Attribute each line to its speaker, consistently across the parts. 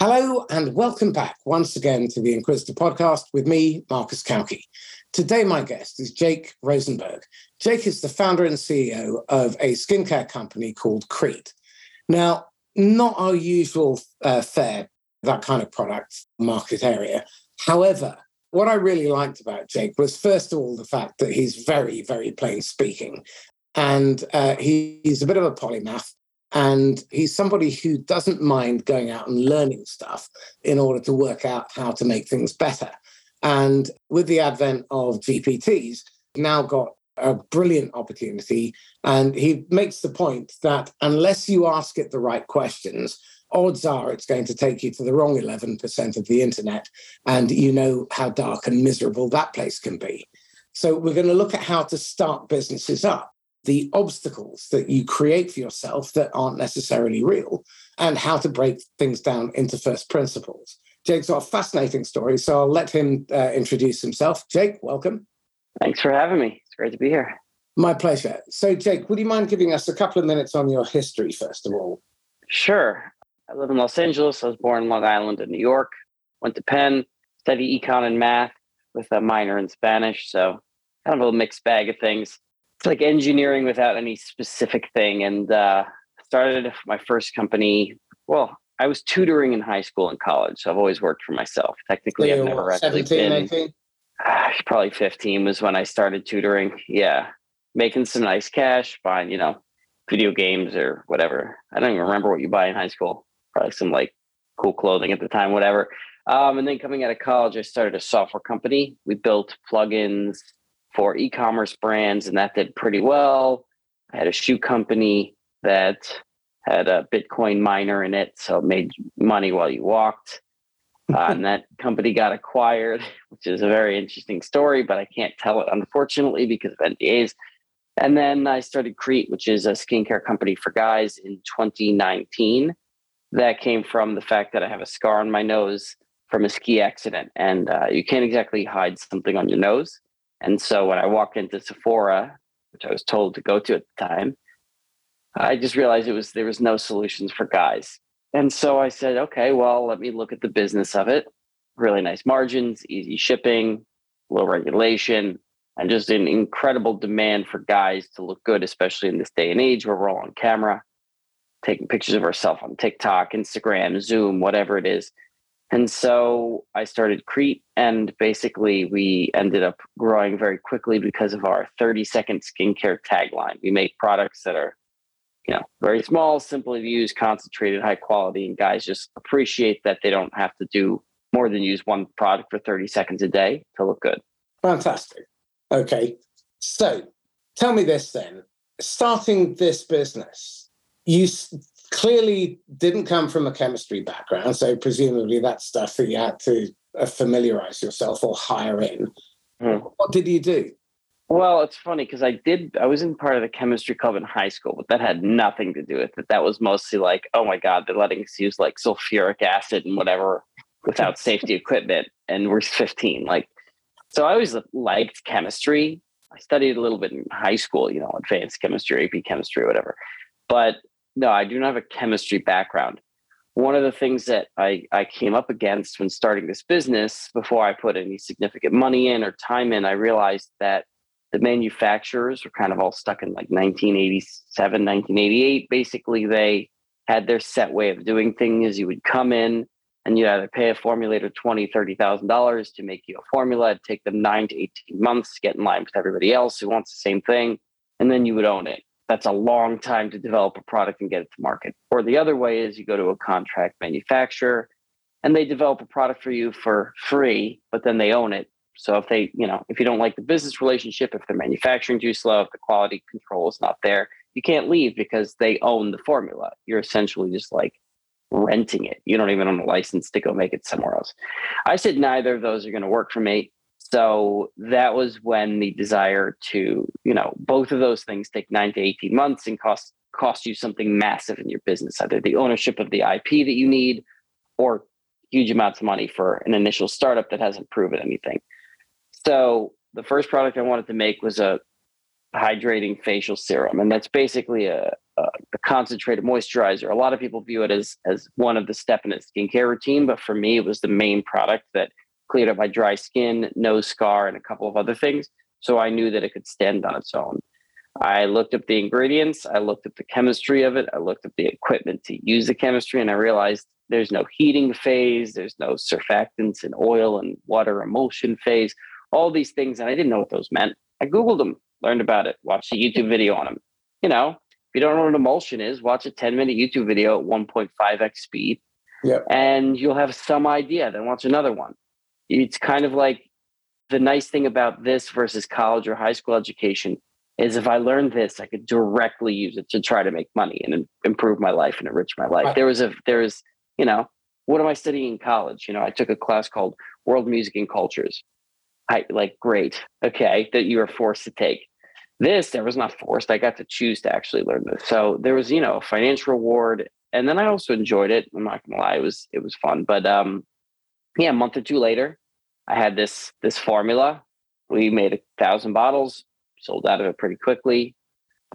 Speaker 1: Hello and welcome back once again to the Inquisitor podcast with me, Marcus Cauchi. Today, my guest is Jake Rosenberg. Jake is the founder and CEO of a skincare company called Krete. Now, not our usual uh, fare, that kind of product market area. However, what I really liked about Jake was, first of all, the fact that he's very, very plain speaking. And uh, he, he's a bit of a polymath. And he's somebody who doesn't mind going out and learning stuff in order to work out how to make things better. And with the advent of GPTs, now got a brilliant opportunity. And he makes the point that unless you ask it the right questions, odds are it's going to take you to the wrong 11% of the internet. And you know how dark and miserable that place can be. So we're going to look at how to start businesses up the obstacles that you create for yourself that aren't necessarily real and how to break things down into first principles. Jake's got a fascinating story, so I'll let him uh, introduce himself. Jake, welcome.
Speaker 2: Thanks for having me. It's great to be here.
Speaker 1: My pleasure. So, Jake, would you mind giving us a couple of minutes on your history, first of all?
Speaker 2: Sure. I live in Los Angeles. I was born in Long Island in New York. Went to Penn, studied econ and math with a minor in Spanish. So, kind of a mixed bag of things it's like engineering without any specific thing. And uh, started my first company. Well, I was tutoring in high school and college, so I've always worked for myself. Technically, I've never actually 17, been. Uh, probably 15 was when I started tutoring. Yeah, making some nice cash, buying you know video games or whatever. I don't even remember what you buy in high school. Probably some like cool clothing at the time, whatever. Um, and then coming out of college, I started a software company. We built plugins for e-commerce brands, and that did pretty well. I had a shoe company that had a Bitcoin miner in it, so it made money while you walked. Uh, and that company got acquired, which is a very interesting story, but I can't tell it unfortunately because of NDAs. And then I started Krete, which is a skincare company for guys in 2019. That came from the fact that I have a scar on my nose from a ski accident, and uh, you can't exactly hide something on your nose. And so when I walked into Sephora, which I was told to go to at the time, I just realized it was there was no solutions for guys. And so I said, okay, well, let me look at the business of it. Really nice margins, easy shipping, low regulation, and just an incredible demand for guys to look good, especially in this day and age where we're all on camera, taking pictures of ourselves on TikTok, Instagram, Zoom, whatever it is. And so I started Krete, and basically we ended up growing very quickly because of our 30 second skincare tagline. We make products that are, you know, very small, simple to use, concentrated, high quality, and guys just appreciate that they don't have to do more than use one product for 30 seconds a day to look good.
Speaker 1: Fantastic. Okay. So tell me this then. Starting this business, you clearly didn't come from a chemistry background, so presumably that's stuff that you had to uh, familiarize yourself or hire in. Mm. What did you do?
Speaker 2: Well, it's funny because I did. I was in part of the chemistry club in high school, but that had nothing to do with it. That was mostly like, oh my god, they're letting us use like sulfuric acid and whatever without safety equipment, and we're 15. Like, so I always liked chemistry. I studied a little bit in high school, you know, advanced chemistry, AP chemistry, whatever. But no, I do not have a chemistry background. One of the things that I, I came up against when starting this business, before I put any significant money in or time in, I realized that the manufacturers were kind of all stuck in like 1987, 1988. Basically, they had their set way of doing things. You would come in and you either pay a formulator twenty, thirty thousand dollars to make you a formula. It'd take them nine to eighteen months to get in line with everybody else who wants the same thing, and then you would own it that's a long time to develop a product and get it to market. Or the other way is you go to a contract manufacturer and they develop a product for you for free, but then they own it. So if they, you know, if you don't like the business relationship, if they're manufacturing too slow, if the quality control is not there, you can't leave because they own the formula. You're essentially just like renting it. You don't even own a license to go make it somewhere else. I said neither of those are going to work for me. So that was when the desire to, you know, both of those things take nine to 18 months and cost cost you something massive in your business, either the ownership of the IP that you need or huge amounts of money for an initial startup that hasn't proven anything. So the first product I wanted to make was a hydrating facial serum. And that's basically a, a, a, concentrated moisturizer. A lot of people view it as as one of the step in a skincare routine, but for me, it was the main product that cleared up my dry skin, nose scar, and a couple of other things. So I knew that it could stand on its own. I looked up the ingredients, I looked up the chemistry of it, I looked up the equipment to use the chemistry, and I realized there's no heating phase, there's no surfactants and oil and water emulsion phase, all these things. And I didn't know what those meant. I Googled them, learned about it, watched a YouTube video on them. You know, if you don't know what emulsion is, watch a 10 minute YouTube video at 1.5x speed.
Speaker 1: Yep.
Speaker 2: And you'll have some idea. Then watch another one. It's kind of like the nice thing about this versus college or high school education is if I learned this, I could directly use it to try to make money and improve my life and enrich my life. Right. There was a there was, you know, what am I studying in college? You know, I took a class called World Music and Cultures. I like great, okay, that you were forced to take. This there was not forced. I got to choose to actually learn this. So there was, you know, a financial reward. And then I also enjoyed it. I'm not gonna lie, it was it was fun. But um yeah, a month or two later, I had this this formula. We made a thousand bottles, sold out of it pretty quickly.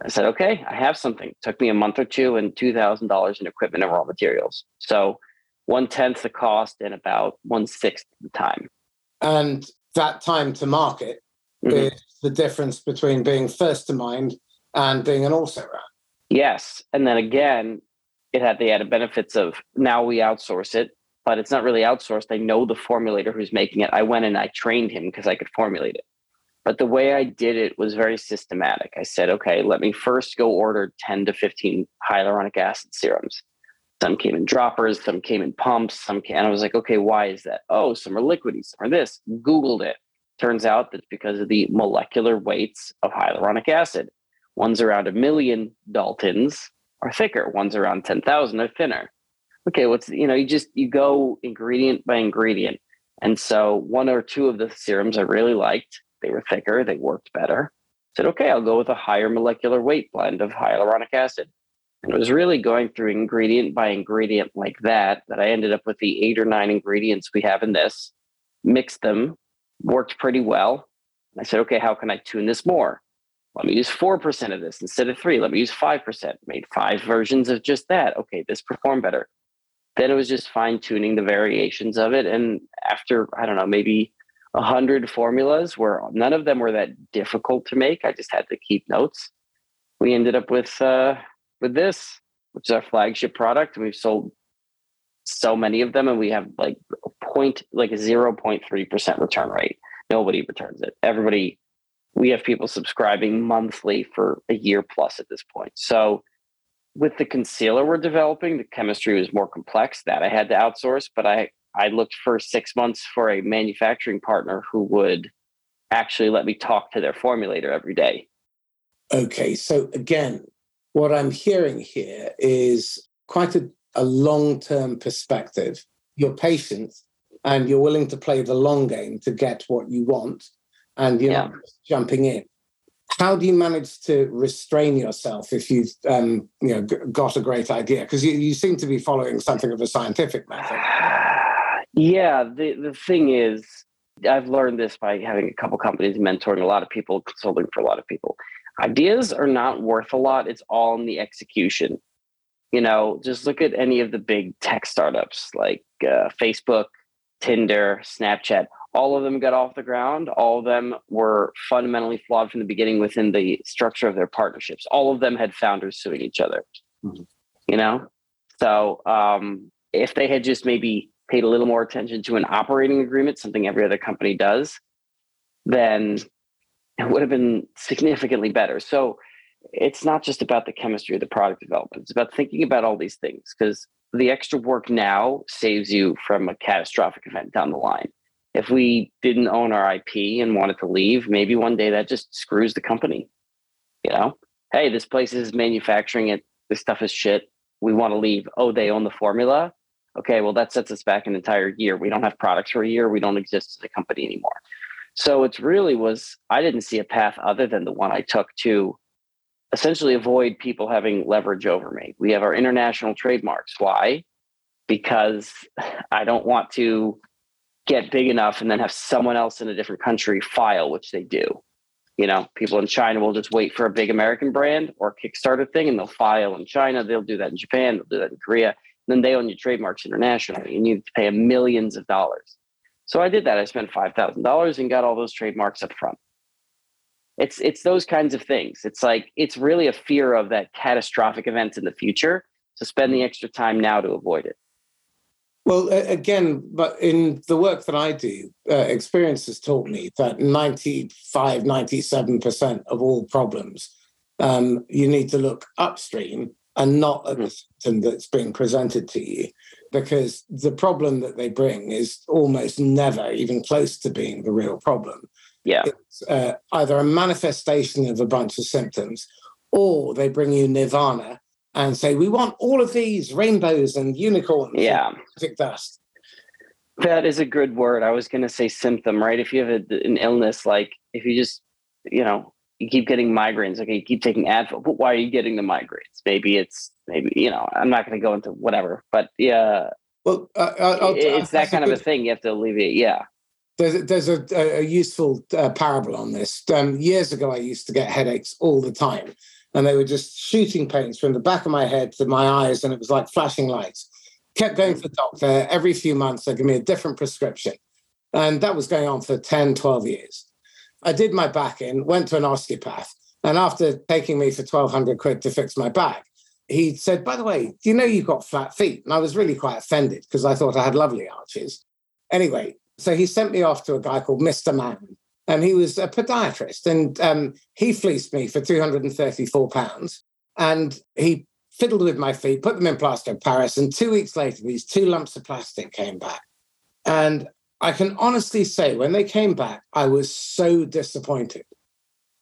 Speaker 2: I said, okay, I have something. It took me a month or two and two thousand dollars in equipment and raw materials. So one tenth the cost and about one sixth the time.
Speaker 1: And that time to market mm-hmm. is the difference between being first to mind and being an also ran.
Speaker 2: Yes. And then again, it had the added benefits of now we outsource it but it's not really outsourced. I know the formulator who's making it. I went and I trained him because I could formulate it. But the way I did it was very systematic. I said, okay, let me first go order 10 to 15 hyaluronic acid serums. Some came in droppers, some came in pumps, some came, and I was like, okay, why is that? Oh, some are liquidy, some are this. Googled it. Turns out that's because of the molecular weights of hyaluronic acid. One's around a million Daltons are thicker, one's around 10,000 are thinner okay, what's you know, you just you go ingredient by ingredient. And so one or two of the serums I really liked. They were thicker, they worked better. I said, okay, I'll go with a higher molecular weight blend of hyaluronic acid. And it was really going through ingredient by ingredient like that that I ended up with the eight or nine ingredients we have in this, mixed them, worked pretty well. And I said, okay, how can I tune this more? Let me use 4% of this instead of three. Let me use 5%. Made five versions of just that. Okay, this performed better then it was just fine tuning the variations of it. And after, I don't know, maybe a hundred formulas where none of them were that difficult to make. I just had to keep notes. We ended up with uh, with this, which is our flagship product. And we've sold so many of them and we have like a point like a 0.3% return rate. Nobody returns it. Everybody we have people subscribing monthly for a year plus at this point. So with the concealer we're developing, the chemistry was more complex. That I had to outsource, but I I looked for six months for a manufacturing partner who would actually let me talk to their formulator every day.
Speaker 1: Okay, so again, what I'm hearing here is quite a, a long term perspective. You're patient and you're willing to play the long game to get what you want, and you're yeah. not jumping in how do you manage to restrain yourself if you've um, you know got a great idea? Because you, you seem to be following something of a scientific method.
Speaker 2: Yeah the, the thing is i've learned this by having a couple companies mentoring a lot of people consulting for a lot of people. Ideas are not worth a lot. It's all in the execution. You know just look at any of the big tech startups like uh, facebook tinder snapchat all of them got off the ground. All of them were fundamentally flawed from the beginning within the structure of their partnerships. All of them had founders suing each other. Mm-hmm. You know, so um, if they had just maybe paid a little more attention to an operating agreement, something every other company does, then it would have been significantly better. So it's not just about the chemistry of the product development. It's about thinking about all these things because the extra work now saves you from a catastrophic event down the line if we didn't own our IP and wanted to leave, maybe one day that just screws the company. You know, hey, this place is manufacturing it. This stuff is shit. We want to leave. Oh, they own the formula. Okay, well, that sets us back an entire year. We don't have products for a year. We don't exist as a company anymore. So it's really was I didn't see a path other than the one I took to essentially avoid people having leverage over me. We have our international trademarks. Why? Because I don't want to get big enough and then have someone else in a different country file, which they do. You know, people in China will just wait for a big American brand or Kickstarter thing and they'll file in China. They'll do that in Japan. They'll do that in Korea. Then they own your trademarks internationally you need to pay millions of dollars. So I did that. I spent $5,000 and got all those trademarks up front. It's, it's those kinds of things. It's like, it's really a fear of that catastrophic event in the future. So spend the extra time now to avoid it.
Speaker 1: Well, again, but in the work that I do, uh, experience has taught me that 95, 97% of all problems, um, you need to look upstream and not at the symptom that's being presented to you, because the problem that they bring is almost never even close to being the real problem.
Speaker 2: Yeah.
Speaker 1: It's uh, either a manifestation of a bunch of symptoms or they bring you nirvana and say, we want all of these rainbows and unicorns.
Speaker 2: Yeah.
Speaker 1: And dust.
Speaker 2: That is a good word. I was going to say symptom, right? If you have a, an illness, like if you just, you know, you keep getting migraines, okay, you keep taking Advil, but why are you getting the migraines? Maybe it's, maybe, you know, I'm not going to go into whatever, but yeah.
Speaker 1: Well, uh,
Speaker 2: I'll, it's that kind of a thing you have to alleviate. Yeah.
Speaker 1: There's, there's a, a useful uh, parable on this. Um, years ago, I used to get headaches all the time and they were just shooting pains from the back of my head to my eyes, and it was like flashing lights. Kept going to the doctor every few months. They give me a different prescription. And that was going on for 10, 12 years. I did my back in, went to an osteopath. And after taking me for 1200 quid to fix my back, he said, By the way, do you know you've got flat feet? And I was really quite offended because I thought I had lovely arches. Anyway, so he sent me off to a guy called Mr. Mann, and he was a podiatrist, and um, he fleeced me for two hundred and thirty-four pounds, and he fiddled with my feet, put them in plaster of Paris, and two weeks later, these two lumps of plastic came back, and I can honestly say, when they came back, I was so disappointed.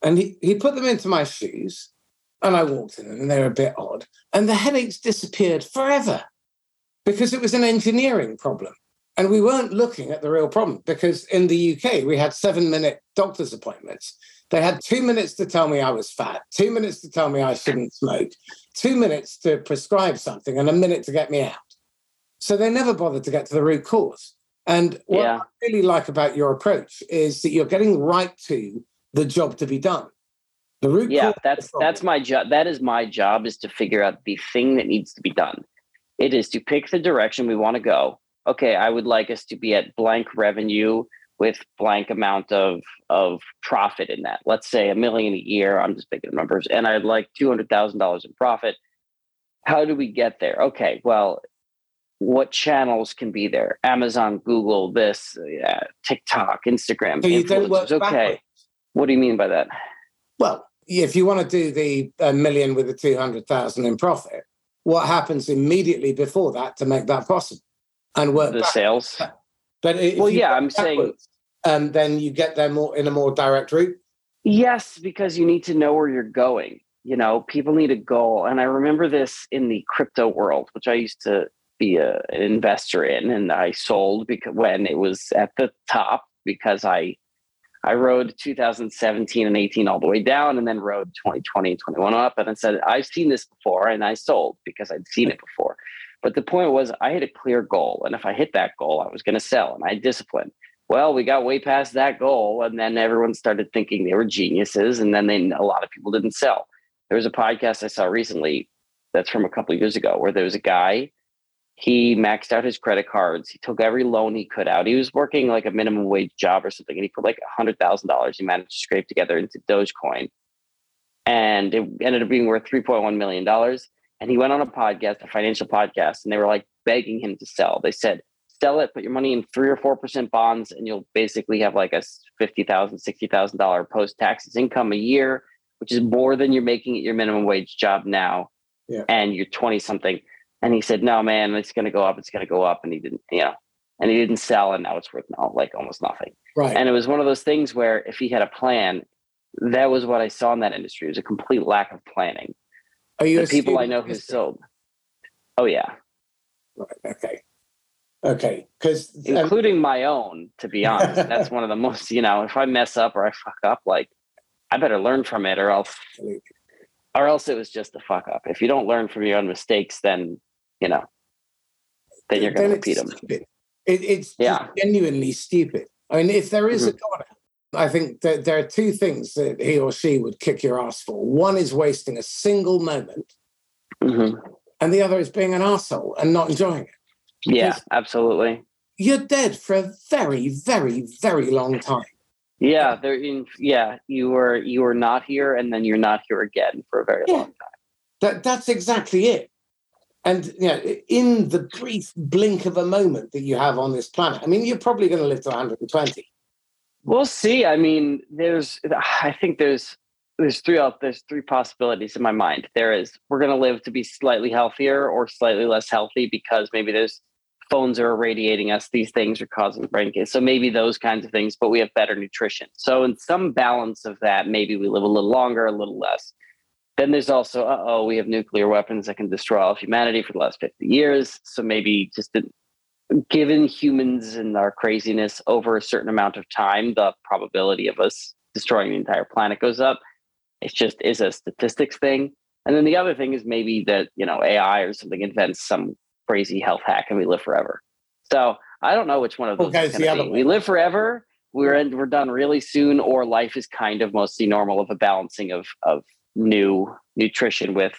Speaker 1: And he, he put them into my shoes, and I walked in them, and they were a bit odd, and the headaches disappeared forever because it was an engineering problem. And we weren't looking at the real problem because in the UK, we had seven minute doctor's appointments. They had two minutes to tell me I was fat, two minutes to tell me I shouldn't smoke, two minutes to prescribe something, and a minute to get me out. So they never bothered to get to the root cause. And what yeah. I really like about your approach is that you're getting right to the job to be done.
Speaker 2: The root cause. yeah, that's that's my job. That is my job is to figure out the thing that needs to be done. It is to pick the direction we want to go okay, I would like us to be at blank revenue with blank amount of of profit in that. Let's say a million a year. I'm just picking numbers, and I'd like two hundred thousand dollars in profit. How do we get there? Okay, well, what channels can be there? Amazon, Google, this, yeah, TikTok, Instagram.
Speaker 1: So you don't work
Speaker 2: okay. What do you mean by that?
Speaker 1: Well, if you want to do the a million with the two hundred thousand in profit, what happens immediately before that to make that possible? And work
Speaker 2: the back. sales.
Speaker 1: But
Speaker 2: well, yeah, I'm saying,
Speaker 1: um, then you get there more in a more direct route.
Speaker 2: Yes, because you need to know where you're going. You know, people need a goal, and I remember this in the crypto world, which I used to be a, an investor in, and I sold because when it was at the top because I I rode 2017 and 18 all the way down and then rode 2020 and 21 up and then said, I've seen this before and I sold because I'd seen it before. But the point was, I had a clear goal. And if I hit that goal, I was going to sell and I had discipline. Well, we got way past that goal. And then everyone started thinking they were geniuses. And then they, a lot of people didn't sell. There was a podcast I saw recently that's from a couple years ago where there was a guy, he maxed out his credit cards. He took every loan he could out. He was working like a minimum wage job or something. And he put like $100,000 he managed to scrape together into Dogecoin. And it ended up being worth $3.1 million and he went on a podcast, a financial podcast, and they were like begging him to sell. They said, sell it, put your money in three or four percent bonds, and you'll basically have like a fifty thousand, sixty thousand dollar post taxes income a year, which is more than you're making at your minimum wage job now. Yeah. And you're twenty something. And he said, No, man, it's gonna go up, it's gonna go up. And he didn't, you know, and he didn't sell, and now it's worth now like almost nothing.
Speaker 1: Right.
Speaker 2: And it was one of those things where if he had a plan, that was what I saw in that industry. It was a complete lack of planning. Are you the people I know who sold? Oh yeah.
Speaker 1: Right. Okay. Okay. Because
Speaker 2: including um, my own, to be honest, that's one of the most. You know, if I mess up or I fuck up, like I better learn from it, or else, or else it was just a fuck up. If you don't learn from your own mistakes, then you know, then you're going to repeat them.
Speaker 1: It, it's yeah. genuinely stupid. I mean, if there is mm-hmm. a God I think that there are two things that he or she would kick your ass for. One is wasting a single moment, mm-hmm. and the other is being an asshole and not enjoying it.
Speaker 2: Yeah, absolutely.
Speaker 1: You're dead for a very, very, very long time.
Speaker 2: Yeah, they're in. Yeah, you were you were not here, and then you're not here again for a very yeah. long time.
Speaker 1: That that's exactly it. And you know, in the brief blink of a moment that you have on this planet, I mean, you're probably going to live to 120.
Speaker 2: We'll see. I mean, there's. I think there's there's three out. there's three possibilities in my mind. There is we're going to live to be slightly healthier or slightly less healthy because maybe there's phones are irradiating us. These things are causing brain cancer. So maybe those kinds of things, but we have better nutrition. So in some balance of that, maybe we live a little longer, a little less. Then there's also, oh, we have nuclear weapons that can destroy all of humanity for the last 50 years. So maybe just given humans and our craziness over a certain amount of time, the probability of us destroying the entire planet goes up. It just is a statistics thing. And then the other thing is maybe that, you know, AI or something invents some crazy health hack and we live forever. So I don't know which one of those. Okay, the other we live forever. We're in, we're done really soon, or life is kind of mostly normal of a balancing of of new nutrition with,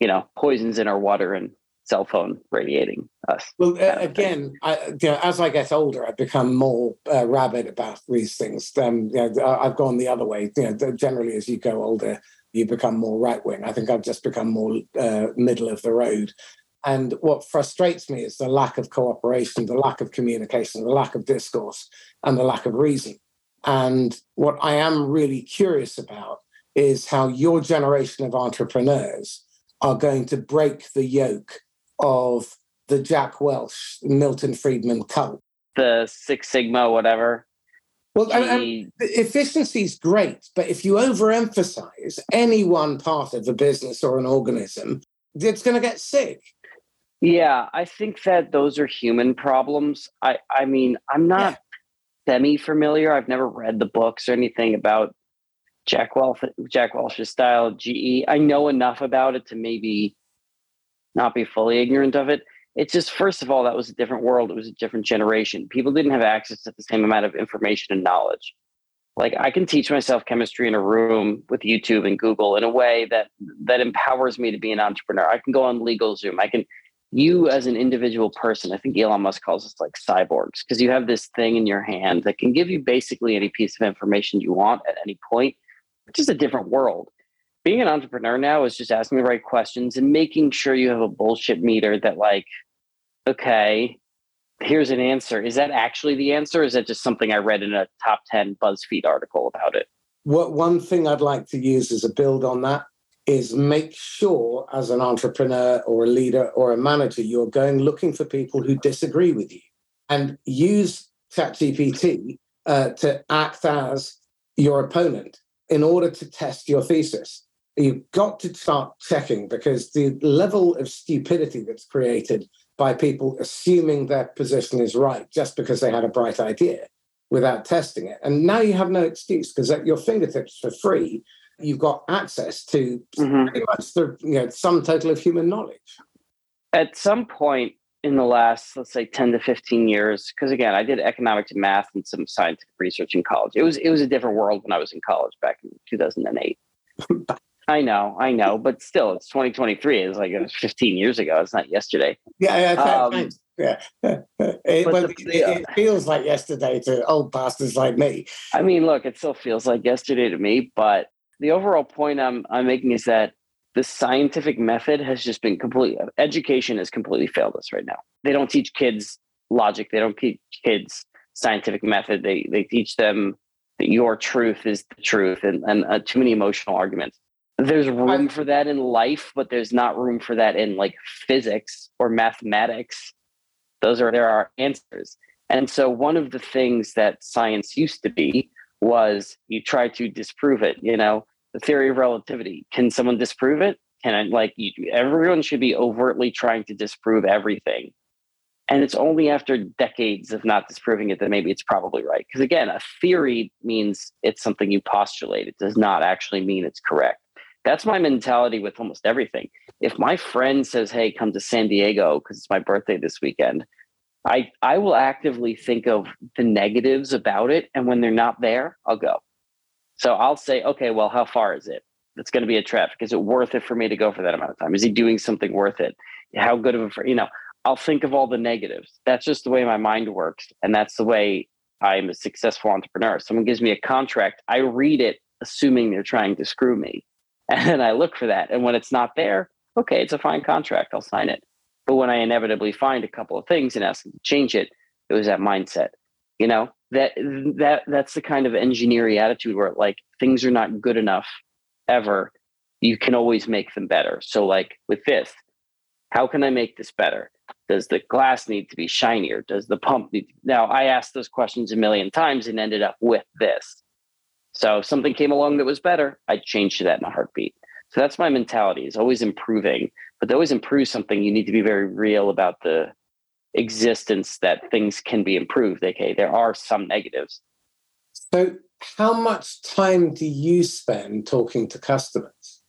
Speaker 2: you know, poisons in our water and cell phone radiating us.
Speaker 1: Well, uh, again, I, you know, as I get older, I become more uh, rabid about these things. Um, you know, I've gone the other way. You know, generally, as you go older, you become more right wing. I think I've just become more uh, middle of the road. And what frustrates me is the lack of cooperation, the lack of communication, the lack of discourse, and the lack of reason. And what I am really curious about is how your generation of entrepreneurs are going to break the yoke of the Jack Welch, Milton Friedman cult.
Speaker 2: The Six Sigma, whatever.
Speaker 1: Well, and, and efficiency is great, but if you overemphasize any one part of a business or an organism, it's going to get sick.
Speaker 2: Yeah, I think that those are human problems. I, I mean, I'm not yeah. semi familiar. I've never read the books or anything about Jack Welch, Jack Welch's style GE. I know enough about it to maybe not be fully ignorant of it. It's just, first of all, that was a different world. It was a different generation. People didn't have access to the same amount of information and knowledge. Like I can teach myself chemistry in a room with YouTube and Google in a way that that empowers me to be an entrepreneur. I can go on LegalZoom. I can you as an individual person, I think Elon Musk calls us like cyborgs because you have this thing in your hand that can give you basically any piece of information you want at any point, which is a different world being an entrepreneur now is just asking the right questions and making sure you have a bullshit meter that like okay here's an answer. Is that actually the answer is that just something i read in a top 10 buzzfeed article about it?
Speaker 1: What one thing i'd like to use as a build on that is make sure as an entrepreneur or a leader or a manager you're going looking for people who disagree with you and use ChatGPT uh, to act as your opponent in order to test your thesis you've got to start checking because the level of stupidity that's created by people assuming their position is right just because they had a bright idea without testing it. And now you have no excuse because at your fingertips for free, you've got access to mm-hmm. pretty much the you know sum total of human knowledge.
Speaker 2: At some point in the last, let's say 10 to 15 years, because again, I did economics and math and some scientific research in college. It was it was a different world when I was in college back in 2008. I know, I know, but still, it's 2023. It's like it was 15 years ago. It's not yesterday.
Speaker 1: Yeah, yeah, um, yeah. it, well, the, it, it, feels like yesterday to old bastards like me.
Speaker 2: I mean, look, it still feels like yesterday to me, but the overall point I'm I'm making is that the scientific method has just been completely education has completely failed us right now. They don't teach kids logic. They don't teach kids scientific method. They they teach them that your truth is the truth and, and uh, too many emotional arguments there's room for that in life, but there's not room for that in like physics or mathematics. Those are there are answers. And so one of the things that science used to be was you try to disprove it, you know, the theory of relativity. Can someone disprove it? Can I like you, everyone should be overtly trying to disprove everything. And it's only after decades of not disproving it that maybe it's probably right. Because again, a theory means it's something you postulate. It does not actually mean it's correct. That's my mentality with almost everything. If my friend says, "Hey, come to San Diego because it's my birthday this weekend," I I will actively think of the negatives about it, and when they're not there, I'll go. So I'll say, okay, well, how far is it? It's going to be a traffic. Is it worth it for me to go for that amount of time? Is he doing something worth it? How good of a you know? I'll think of all the negatives. That's just the way my mind works, and that's the way I'm a successful entrepreneur. Someone gives me a contract, I read it assuming they're trying to screw me, and I look for that. And when it's not there, okay, it's a fine contract. I'll sign it. But when I inevitably find a couple of things and ask them to change it, it was that mindset. You know, that that that's the kind of engineering attitude where like things are not good enough ever. You can always make them better. So like with this, how can I make this better? Does the glass need to be shinier? Does the pump need to... now I asked those questions a million times and ended up with this. So if something came along that was better, I'd change to that in a heartbeat. So that's my mentality is always improving. But to always improve something, you need to be very real about the existence that things can be improved. Okay, there are some negatives.
Speaker 1: So how much time do you spend talking to customers?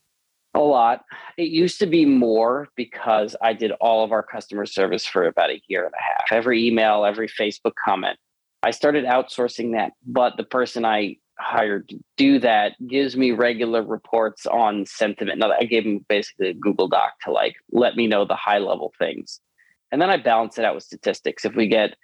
Speaker 2: A lot. It used to be more because I did all of our customer service for about a year and a half. Every email, every Facebook comment. I started outsourcing that, but the person I hired to do that gives me regular reports on sentiment. Now, I gave him basically a Google Doc to like let me know the high level things. And then I balance it out with statistics. If we get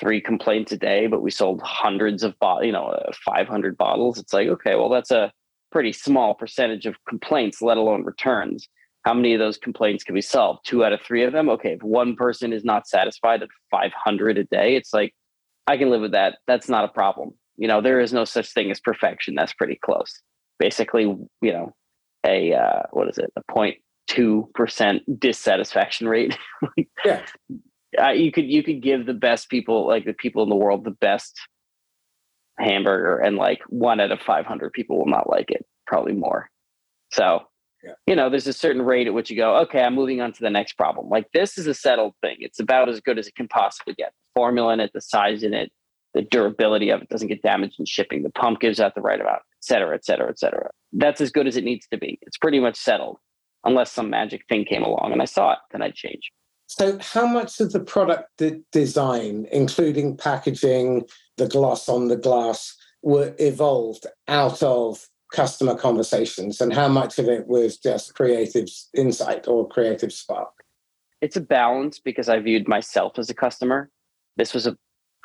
Speaker 2: three complaints a day, but we sold hundreds of bottles, you know, uh, 500 bottles, it's like, okay, well, that's a pretty small percentage of complaints, let alone returns. How many of those complaints can we solve? Two out of three of them. Okay, if one person is not satisfied at 500 a day, it's like, I can live with that. That's not a problem you know there is no such thing as perfection. That's pretty close. Basically you know a uh, what is it? A 0.2 percent dissatisfaction rate.
Speaker 1: Yeah.
Speaker 2: Uh, you could you could give the best people like the people in the world the best hamburger and like one out of 500 people will not like it probably more. So yeah. you know there's a certain rate at which you go okay i'm moving on to the next problem. Like this is a settled thing. It's about as good as it can possibly get. The formula in it the size in it the durability of it doesn't get damaged in shipping, the pump gives out the right amount, et cetera, et cetera, et cetera. That's as good as it needs to be. It's pretty much settled, unless some magic thing came along and I saw it, then I'd change.
Speaker 1: So, how much of the product de- design, including packaging, the gloss on the glass, were evolved out of customer conversations, and how much of it was just creative insight or creative spark?
Speaker 2: It's a balance because I viewed myself as a customer. This was a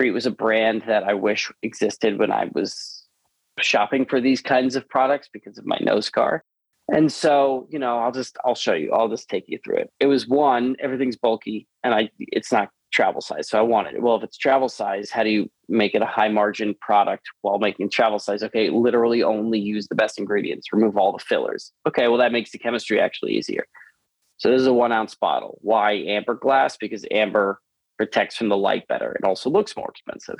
Speaker 2: Krete was a brand that I wish existed when I was shopping for these kinds of products because of my nose scar. And so, you know, I'll just I'll show you. I'll just take you through it. It was one, everything's bulky and I it's not travel size. So I wanted it. Well, if it's travel size, how do you make it a high margin product while making travel size? Okay, literally only use the best ingredients, remove all the fillers. Okay, well that makes the chemistry actually easier. So this is a one ounce bottle. Why amber glass? Because amber protects from the light better. It also looks more expensive.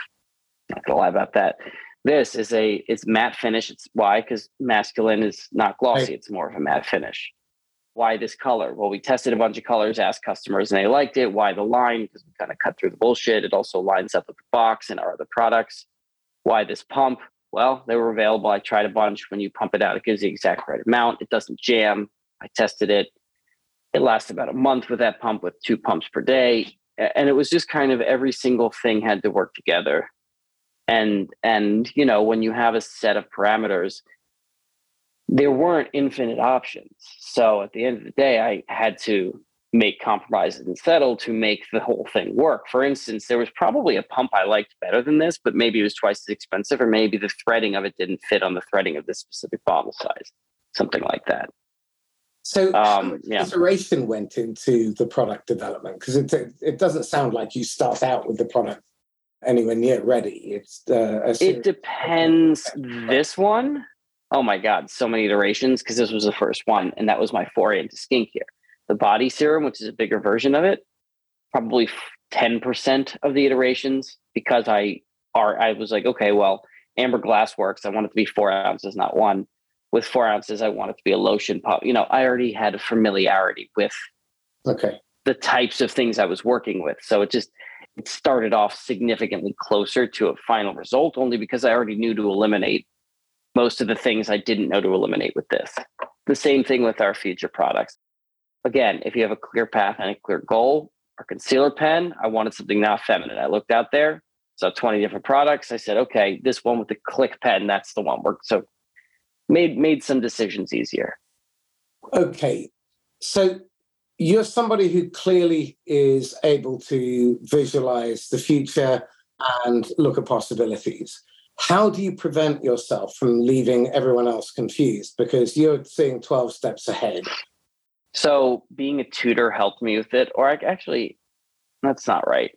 Speaker 2: Not gonna lie about that. This is a it's matte finish. It's why because masculine is not glossy. Right. It's more of a matte finish. Why this color? Well, we tested a bunch of colors, asked customers, and they liked it. Why the line? Because we kind of cut through the bullshit. It also lines up with the box and our other products. Why this pump? Well, they were available. I tried a bunch. When you pump it out, it gives the exact right amount. It doesn't jam. I tested it. It lasts about a month with that pump with two pumps per day and it was just kind of every single thing had to work together. And and you know when you have a set of parameters there weren't infinite options. So at the end of the day i had to make compromises and settle to make the whole thing work. For instance there was probably a pump i liked better than this but maybe it was twice as expensive or maybe the threading of it didn't fit on the threading of this specific bottle size something like that
Speaker 1: so, um, yeah. iteration went into the product development because it it doesn't sound like you start out with the product anywhere near ready. It's uh,
Speaker 2: it depends. This one, oh my god, so many iterations because this was the first one, and that was my foray into skincare. The body serum, which is a bigger version of it, probably ten percent of the iterations because I are I was like, okay, well, amber glass works. I want it to be four ounces, not one with four ounces, I want it to be a lotion pop. You know, I already had a familiarity with
Speaker 1: okay
Speaker 2: the types of things I was working with. So it just it started off significantly closer to a final result only because I already knew to eliminate most of the things I didn't know to eliminate with this. The same thing with our future products. Again, if you have a clear path and a clear goal, our concealer pen. I wanted something not feminine. I looked out there, saw 20 different products. I said, okay, this one with the click pen, that's the one. We're, so made made some decisions easier.
Speaker 1: Okay. So you're somebody who clearly is able to visualize the future and look at possibilities. How do you prevent yourself from leaving everyone else confused? Because you're seeing 12 steps ahead.
Speaker 2: So being a tutor helped me with it, or I actually, that's not right.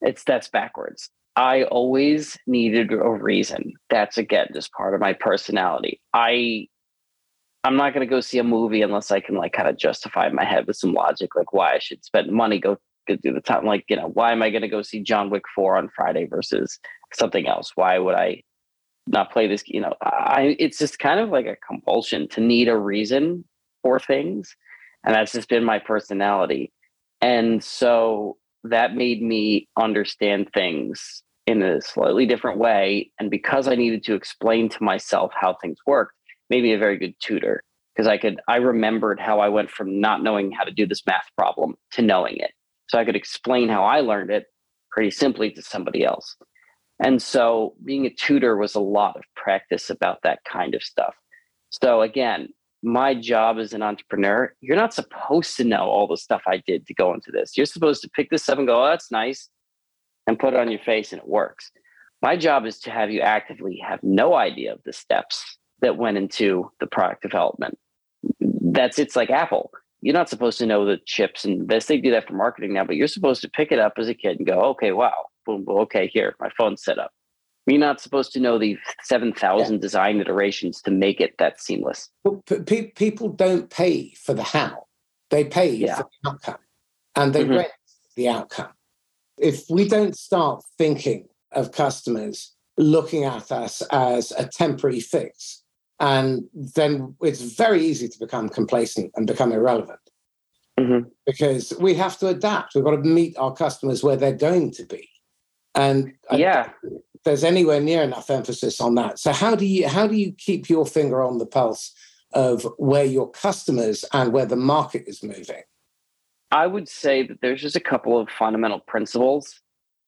Speaker 2: It's that's backwards. I always needed a reason. That's again just part of my personality. I I'm not going to go see a movie unless I can like kind of justify in my head with some logic, like why I should spend money go, go do the time. Like you know, why am I going to go see John Wick four on Friday versus something else? Why would I not play this? You know, I it's just kind of like a compulsion to need a reason for things, and that's just been my personality. And so that made me understand things in a slightly different way. And because I needed to explain to myself how things worked maybe a very good tutor because I could I remembered how I went from not knowing how to do this math problem to knowing it. So I could explain how I learned it pretty simply to somebody else. And so being a tutor was a lot of practice about that kind of stuff. So again, my job as an entrepreneur, you're not supposed to know all the stuff I did to go into this. You're supposed to pick this up and go, oh, that's nice, and put it on your face and it works. My job is to have you actively have no idea of the steps that went into the product development. That's it's like Apple. You're not supposed to know the chips and this. They do that for marketing now, but you're supposed to pick it up as a kid and go, okay, wow, boom, boom okay, here, my phone's set up. You're not supposed to know the 7,000 yeah. design iterations to make it that seamless.
Speaker 1: Pe- people don't pay for the how, they pay yeah. for the outcome and they mm-hmm. rent the outcome. If we don't start thinking of customers looking at us as a temporary fix, and then it's very easy to become complacent and become irrelevant mm-hmm. because we have to adapt. We've got to meet our customers where they're going to be, and
Speaker 2: yeah,
Speaker 1: there's anywhere near enough emphasis on that. So how do you how do you keep your finger on the pulse of where your customers and where the market is moving?
Speaker 2: I would say that there's just a couple of fundamental principles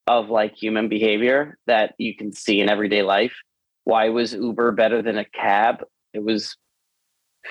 Speaker 2: of like human behavior that you can see in everyday life why was Uber better than a cab? It was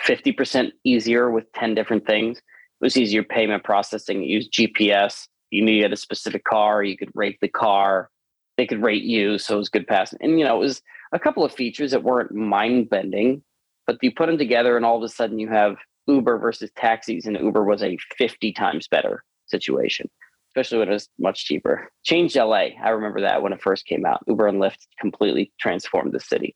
Speaker 2: 50% easier with 10 different things. It was easier payment processing. It used GPS. You knew you had a specific car. You could rate the car. They could rate you. So it was good passing. And, you know, it was a couple of features that weren't mind bending, but you put them together and all of a sudden you have Uber versus taxis, and Uber was a 50 times better situation especially when it was much cheaper. Changed LA. I remember that when it first came out. Uber and Lyft completely transformed the city.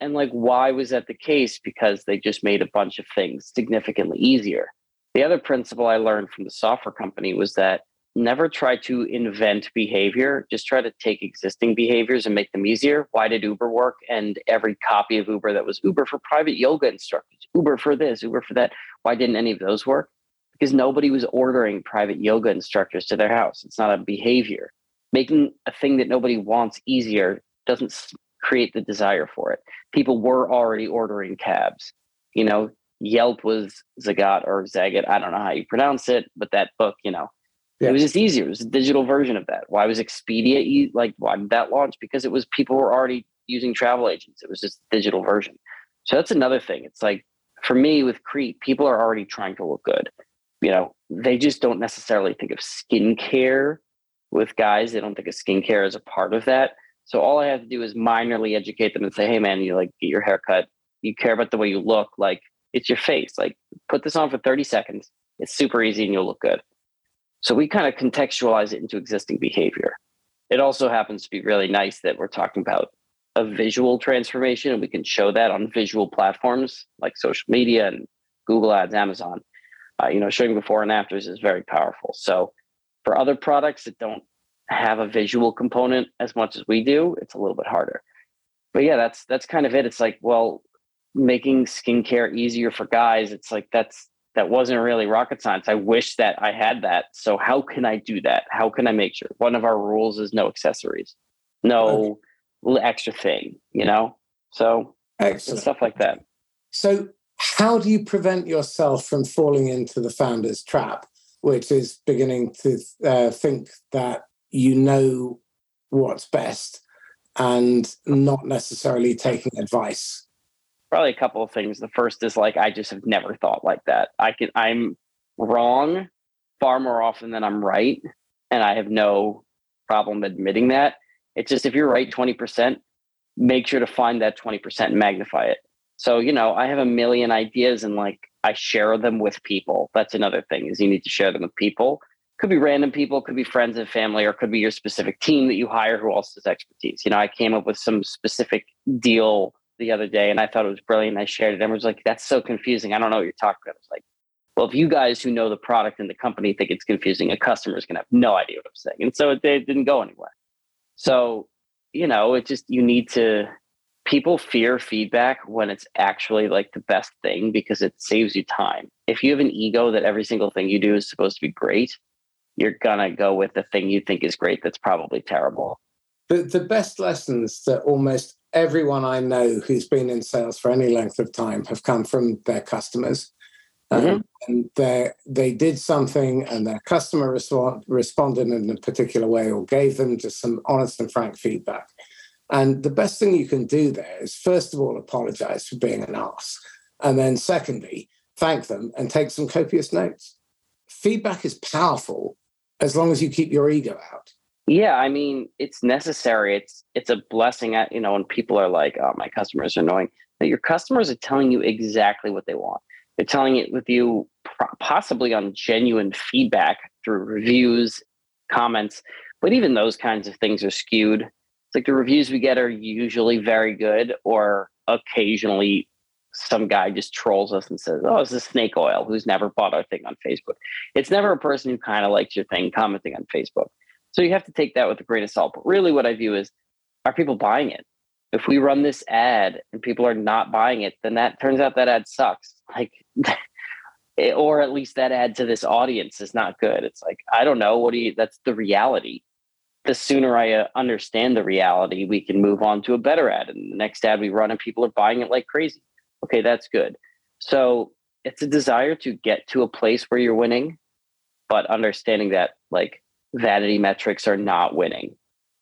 Speaker 2: And like, why was that the case? Because they just made a bunch of things significantly easier. The other principle I learned from the software company was that never try to invent behavior, just try to take existing behaviors and make them easier. Why did Uber work? And every copy of Uber that was Uber for private yoga instructors, Uber for this, Uber for that. Why didn't any of those work? because nobody was ordering private yoga instructors to their house. It's not a behavior. Making a thing that nobody wants easier doesn't create the desire for it. People were already ordering cabs. You know, Yelp was Zagat or Zagat. I don't know how you pronounce it, but that book, you know, yeah. it was just easier. It was a digital version of that. Why was Expedia like? Why did that launch? Because it was people were already using travel agents. It was just a digital version. So that's another thing. It's like for me with Krete, people are already trying to look good you know, they just don't necessarily think of skincare with guys. They don't think of skincare as a part of that. So all I have to do is minorly educate them and say, hey man, you like get your hair cut. You care about the way you look. Like it's your face. Like put this on for 30 seconds. It's super easy and you'll look good. So we kind of contextualize it into existing behavior. It also happens to be really nice that we're talking about a visual transformation and we can show that on visual platforms like social media and Google Ads, Amazon uh, you know, showing before and afters is very powerful. So for other products that don't have a visual component as much as we do, it's a little bit harder. But yeah, that's that's kind of it. It's like, well, making skincare easier for guys, it's like that's that wasn't really rocket science. I wish that I had that. So how can I do that? How can I make sure? One of our rules is no accessories, no okay. extra thing, you know? So Excellent. stuff like that.
Speaker 1: So how do you prevent yourself from falling into the founder's trap which is beginning to uh, think that you know what's best and not necessarily taking advice?
Speaker 2: Probably a couple of things. The first is like I just have never thought like that. I can I'm wrong far more often than I'm right, and I have no problem admitting that. It's just if you're right 20%, make sure to find that 20% and magnify it. So, you know, I have a million ideas and like I share them with people. That's another thing is you need to share them with people. Could be random people, could be friends and family, or could be your specific team that you hire who also has expertise. You know, I came up with some specific deal the other day and I thought it was brilliant. I shared it. Everyone was like, that's so confusing. I don't know what you're talking about. I was like, well, if you guys who know the product and the company think it's confusing, a customer is going to have no idea what I'm saying. And so it, it didn't go anywhere. So, you know, it just, you need to people fear feedback when it's actually like the best thing because it saves you time. If you have an ego that every single thing you do is supposed to be great, you're gonna go with the thing you think is great that's probably terrible.
Speaker 1: The the best lessons that almost everyone I know who's been in sales for any length of time have come from their customers. Um, mm-hmm. Um, and they they did something, and their customer respond, responded in a particular way, or gave them just some honest and frank feedback. And the best thing you can do there is, first of all, apologize for being an ass. And then, secondly, thank them and take some copious notes. Feedback is powerful as long as you keep your ego out.
Speaker 2: Yeah, I mean, it's necessary. It's it's a blessing. At, you know, when people are like, "Oh, my customers are annoying," that your customers are telling you exactly what they want. They're telling it with you, possibly on genuine feedback through reviews, comments, but even those kinds of things are skewed it's like the reviews we get are usually very good, or occasionally some guy just trolls us and says, "Oh, it's a snake oil," who's never bought our thing on Facebook. It's never a person who kind of likes your thing commenting on Facebook. So you have to take that with a grain of salt. But really, what I view is, are people buying it? If we run this ad and people are not buying it, then that turns out that ad sucks. Like, or at least that ad to this audience is not good. It's like I don't know. What do you? That's the reality the sooner I uh, understand the reality, we can move on to a better ad. And the next ad we run, and people are buying it like crazy. Okay, that's good. So it's a desire to get to a place where you're winning, but understanding that like vanity metrics are not winning.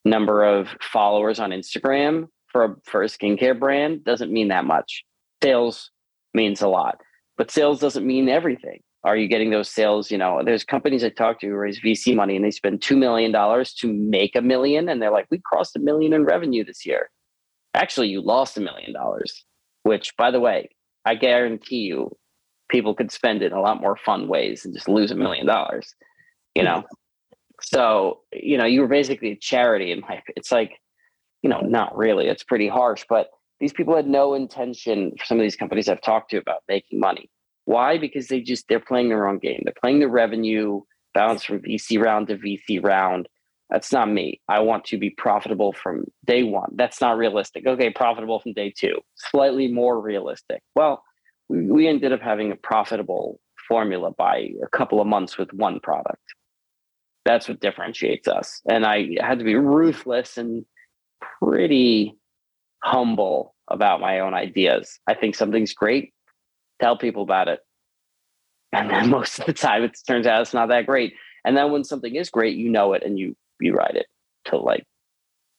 Speaker 2: Number of followers on Instagram for a, for a skincare brand doesn't mean that much. Sales means a lot, but sales doesn't mean everything are you getting those sales? You know, there's companies I talk to who raise VC money and they spend $2 million to make a million. And they're like, we crossed a million in revenue this year. Actually, you lost a million dollars, which, by the way, I guarantee you people could spend it in a lot more fun ways and just lose a million dollars, you hmm. know? So, you know, you were basically a charity in my It's like, you know, not really, it's pretty harsh, but these people had no intention for some of these companies I've talked to about making money why? Because they just they're playing the wrong game. They're playing the revenue bounce from VC round to VC round. That's not me. I want to be profitable from day one. That's not realistic. Okay, profitable from day two. Slightly more realistic. Well, we, we ended up having a profitable formula by a couple of months with one product. That's what differentiates us. And I had to be ruthless and pretty humble about my own ideas. I think something's great tell people about it. And then most of the time it turns out it's not that great. And then when something is great, you know it and you you ride it to like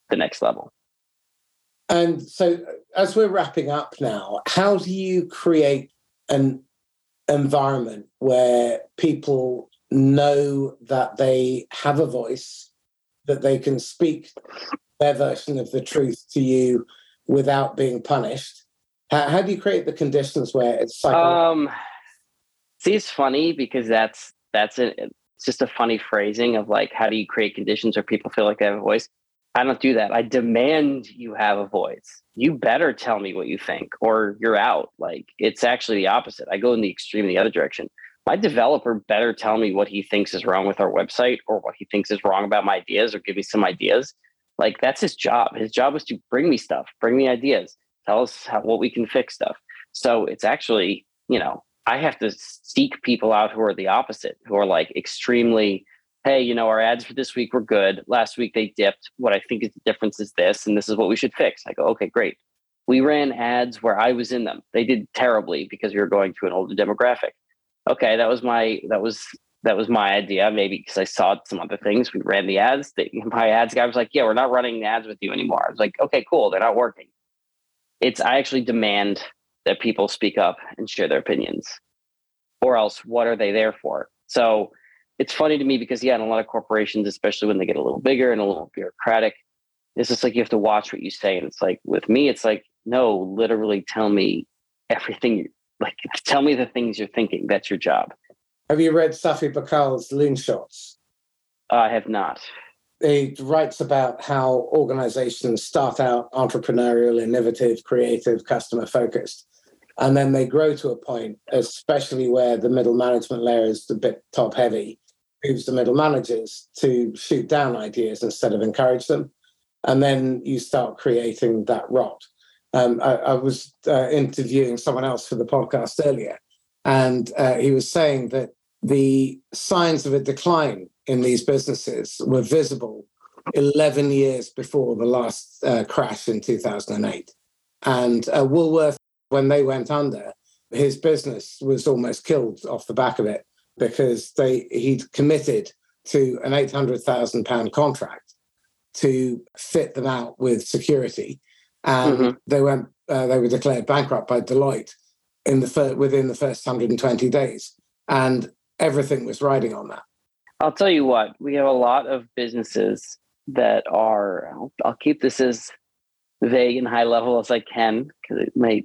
Speaker 2: the next level.
Speaker 1: And so uh, as we're wrapping up now, how do you create an environment where people know that they have a voice, that they can speak their version of the truth to you without being punished, how, how do you create the conditions where it's
Speaker 2: um see it's funny because that's that's it it's just a funny phrasing of like how do you create conditions where people feel like they have a voice? I don't do that. I demand you have a voice. You better tell me what you think or you're out. Like it's actually the opposite. I go in the extreme the other direction my developer better tell me what he thinks is wrong with our website or what he thinks is wrong about my ideas or give me some ideas like that's his job his job is to bring me stuff bring me ideas tell us how, what we can fix stuff. So it's actually, you know, I have to seek people out who are the opposite, who are like extremely, hey, you know, our ads for this week were good. Last week they dipped. What I think is the difference is this, and this is what we should fix. I go, okay, great. We ran ads where I was in them. They did terribly because we were going to an older demographic. Okay, that was my that was that was my idea, maybe because I saw some other things. We ran the ads. My ads guy was like, "Yeah, we're not running the ads with you anymore." I was like, "Okay, cool. They're not working." It's I actually demand that people speak up and share their opinions, or else what are they there for? So it's funny to me because yeah, in a lot of corporations, especially when they get a little bigger and a little bureaucratic, it's just like you have to watch what you say. And it's like with me, it's like no, literally tell me everything. Like tell me the things you're thinking. That's your job
Speaker 1: have you read Safi Bahcall's Loonshots?
Speaker 2: I have not.
Speaker 1: He writes about how organizations start out entrepreneurial, innovative, creative, customer focused. And then they grow to a point, especially where the middle management layer is a bit top heavy, moves the middle managers to shoot down ideas instead of encourage them. And then you start creating that rot. Um, I, I, was uh, interviewing someone else for the podcast earlier, and uh, he was saying that the signs of a decline in these businesses were visible 11 years before the last uh, crash in 2008. And uh, Woolworth, when they went under, his business was almost killed off the back of it because they he'd committed to an 800,000 pound contract to fit them out with security. And mm-hmm. they went, uh, they were declared bankrupt by Deloitte in the fir- within the first 120 days. And everything was riding on that.
Speaker 2: I'll tell you what, we have a lot of businesses that are, I'll, I'll keep this as vague and high level as I can because it may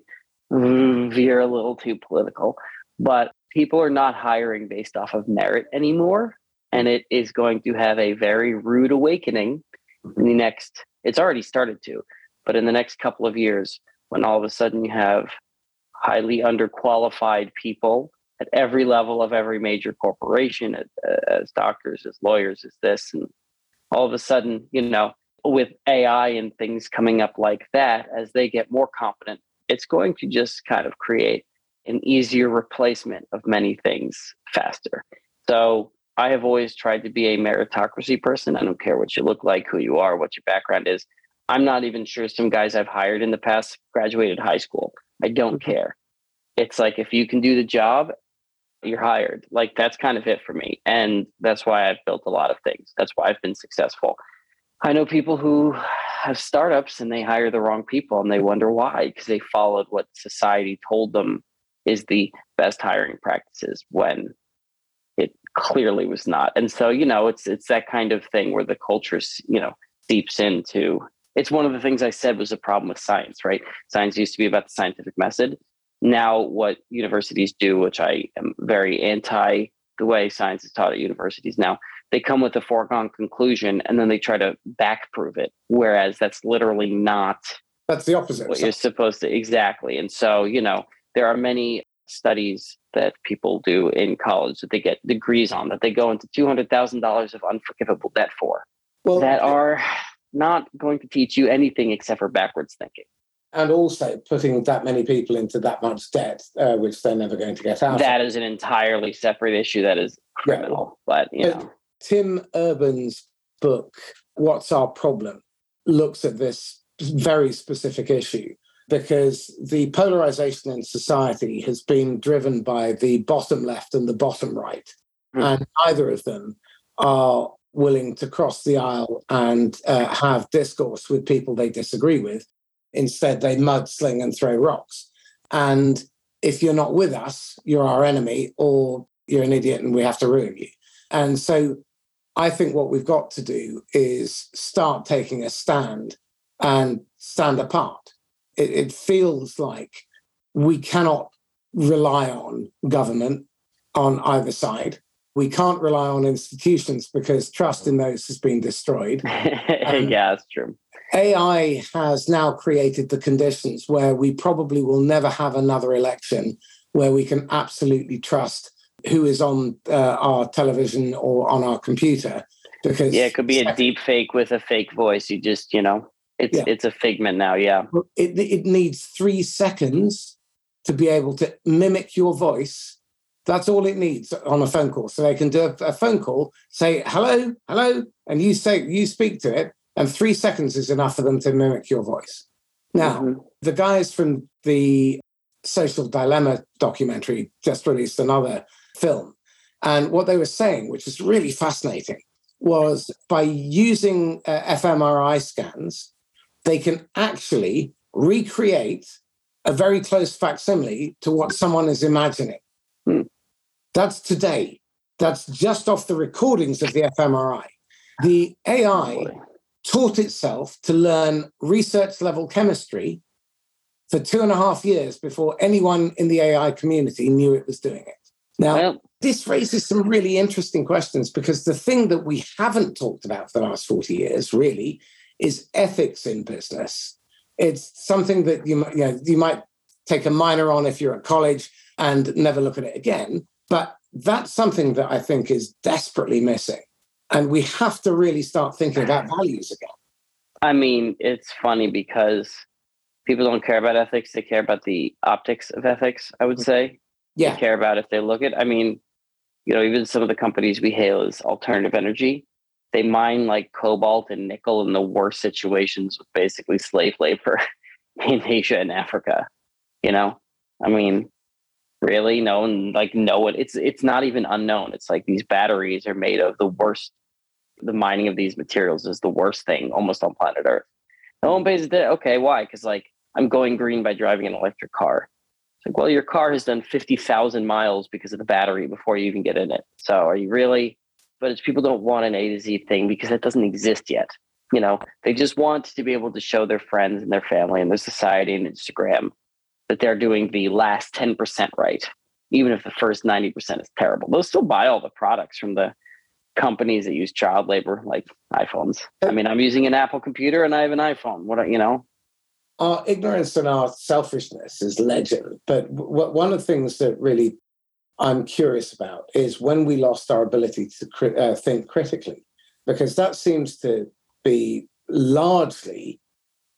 Speaker 2: veer a little too political, but people are not hiring based off of merit anymore. And it is going to have a very rude awakening in the next, it's already started to, but in the next couple of years, when all of a sudden you have highly underqualified people at every level of every major corporation as, uh, as doctors as lawyers as this and all of a sudden you know with ai and things coming up like that as they get more competent it's going to just kind of create an easier replacement of many things faster. So i have always tried to be a meritocracy person. I don't care what you look like who you are what your background is i'm not even sure some guys i've hired in the past graduated high school i don't care it's like if you can do the job you're hired. Like that's kind of it for me. And that's why I've built a lot of things. That's why I've been successful. I know people who have startups and they hire the wrong people and they wonder why because they followed what society told them is the best hiring practices when it clearly was not. And so, you know, it's it's that kind of thing where the culture, you know, seeps into it's one of the things I said was a problem with science, right? Science used to be about the scientific method now what universities do, which I am very anti the way science is taught at universities now, they come with a foregone conclusion and then they try to back prove it. Whereas that's literally not
Speaker 1: that's the opposite.
Speaker 2: What you're supposed to exactly. And so, you know, there are many studies that people do in college that they get degrees on that they go into two hundred thousand dollars of unforgivable debt for. Well, that are not going to teach you anything except for backwards thinking
Speaker 1: and also putting that many people into that much debt, uh, which they're never going to get out.
Speaker 2: That of. is an entirely separate issue. That is criminal. Yeah. But you know,
Speaker 1: Tim Urban's book, "What's Our Problem," looks at this very specific issue because the polarization in society has been driven by the bottom left and the bottom right, mm. and neither of them are willing to cross the aisle and uh, have discourse with people they disagree with Instead, they mudsling and throw rocks. And if you're not with us, you're our enemy, or you're an idiot and we have to ruin you. And so I think what we've got to do is start taking a stand and stand apart. It, it feels like we cannot rely on government on either side. We can't rely on institutions because trust in those has been destroyed.
Speaker 2: yeah, that's true.
Speaker 1: AI has now created the conditions where we probably will never have another election where we can absolutely trust who is on uh, our television or on our computer. Because
Speaker 2: yeah, it could be a deep fake with a fake voice. You just, you know, it's yeah. it's a figment now. Yeah,
Speaker 1: it it needs three seconds to be able to mimic your voice. That's all it needs on a phone call. So they can do a, phone call, say hello, hello, and you say you speak to it, and three seconds is enough for them to mimic your voice. Now, mm-hmm. the guys from the Social Dilemma documentary just released another film, And what they were saying, which was really fascinating, was by using uh, fMRI scans, they can actually recreate a very close facsimile to what someone is imagining. That's today. That's just off the recordings of the fMRI. The AI taught itself to learn research level chemistry for two and a half years before anyone in the AI community knew it was doing it. Now, well, this raises some really interesting questions because the thing that we haven't talked about for the last 40 years really is ethics in business. It's something that you, you, know, you might take a minor on if you're at college and never look at it again. But that's something that I think is desperately missing. And we have to really start thinking about values again.
Speaker 2: I mean, it's funny because people don't care about ethics, they care about the optics of ethics, I would mm-hmm. say. Yeah. They care about if they look at, I mean, you know, even some of the companies we hail as alternative energy, they mine like cobalt and nickel in the worst situations with basically slave labor in Asia and Africa. You know, I mean, really, no one like no one. It's it's not even unknown. It's like these batteries are made of the worst. The mining of these materials is the worst thing almost on planet Earth. No one pays attention. Okay, why? Because like I'm going green by driving an electric car. It's like, well, your car has done 50,000 miles because of the battery before you even get in it. So are you really? But it's people don't want an A to Z thing because it doesn't exist yet. You know, they just want to be able to show their friends and their family and their society and Instagram that they're doing the last 10% right, even if the first 90% is terrible. They'll still buy all the products from the companies that use child labor, like iPhones. I mean, I'm using an Apple computer and I have an iPhone. What, you know?
Speaker 1: Our ignorance and our selfishness is legend. But one of the things that really I'm curious about is when we lost our ability to cri- uh, think critically, because that seems to be largely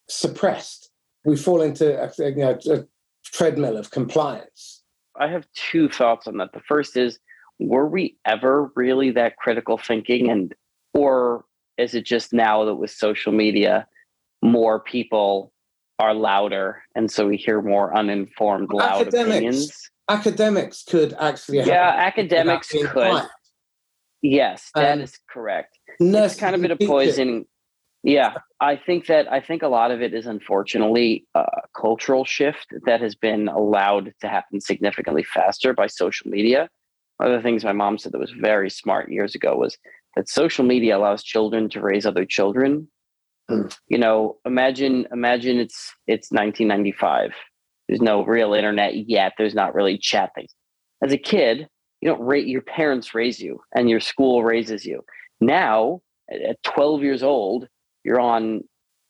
Speaker 1: suppressed. We fall into you know, treadmill of compliance?
Speaker 2: I have two thoughts on that. The first is were we ever really that critical thinking and or is it just now that with social media more people are louder and so we hear more uninformed loud academics, opinions
Speaker 1: academics could actually
Speaker 2: yeah academics could quiet. yes that um, is correct it's kind of been a poison yeah, I think that I think a lot of it is unfortunately a cultural shift that has been allowed to happen significantly faster by social media. One of the things my mom said that was very smart years ago was that social media allows children to raise other children. Mm. You know, imagine imagine it's it's 1995. There's no real internet yet. There's not really chat things. As a kid, you don't rate your parents raise you and your school raises you. Now, at 12 years old, you're on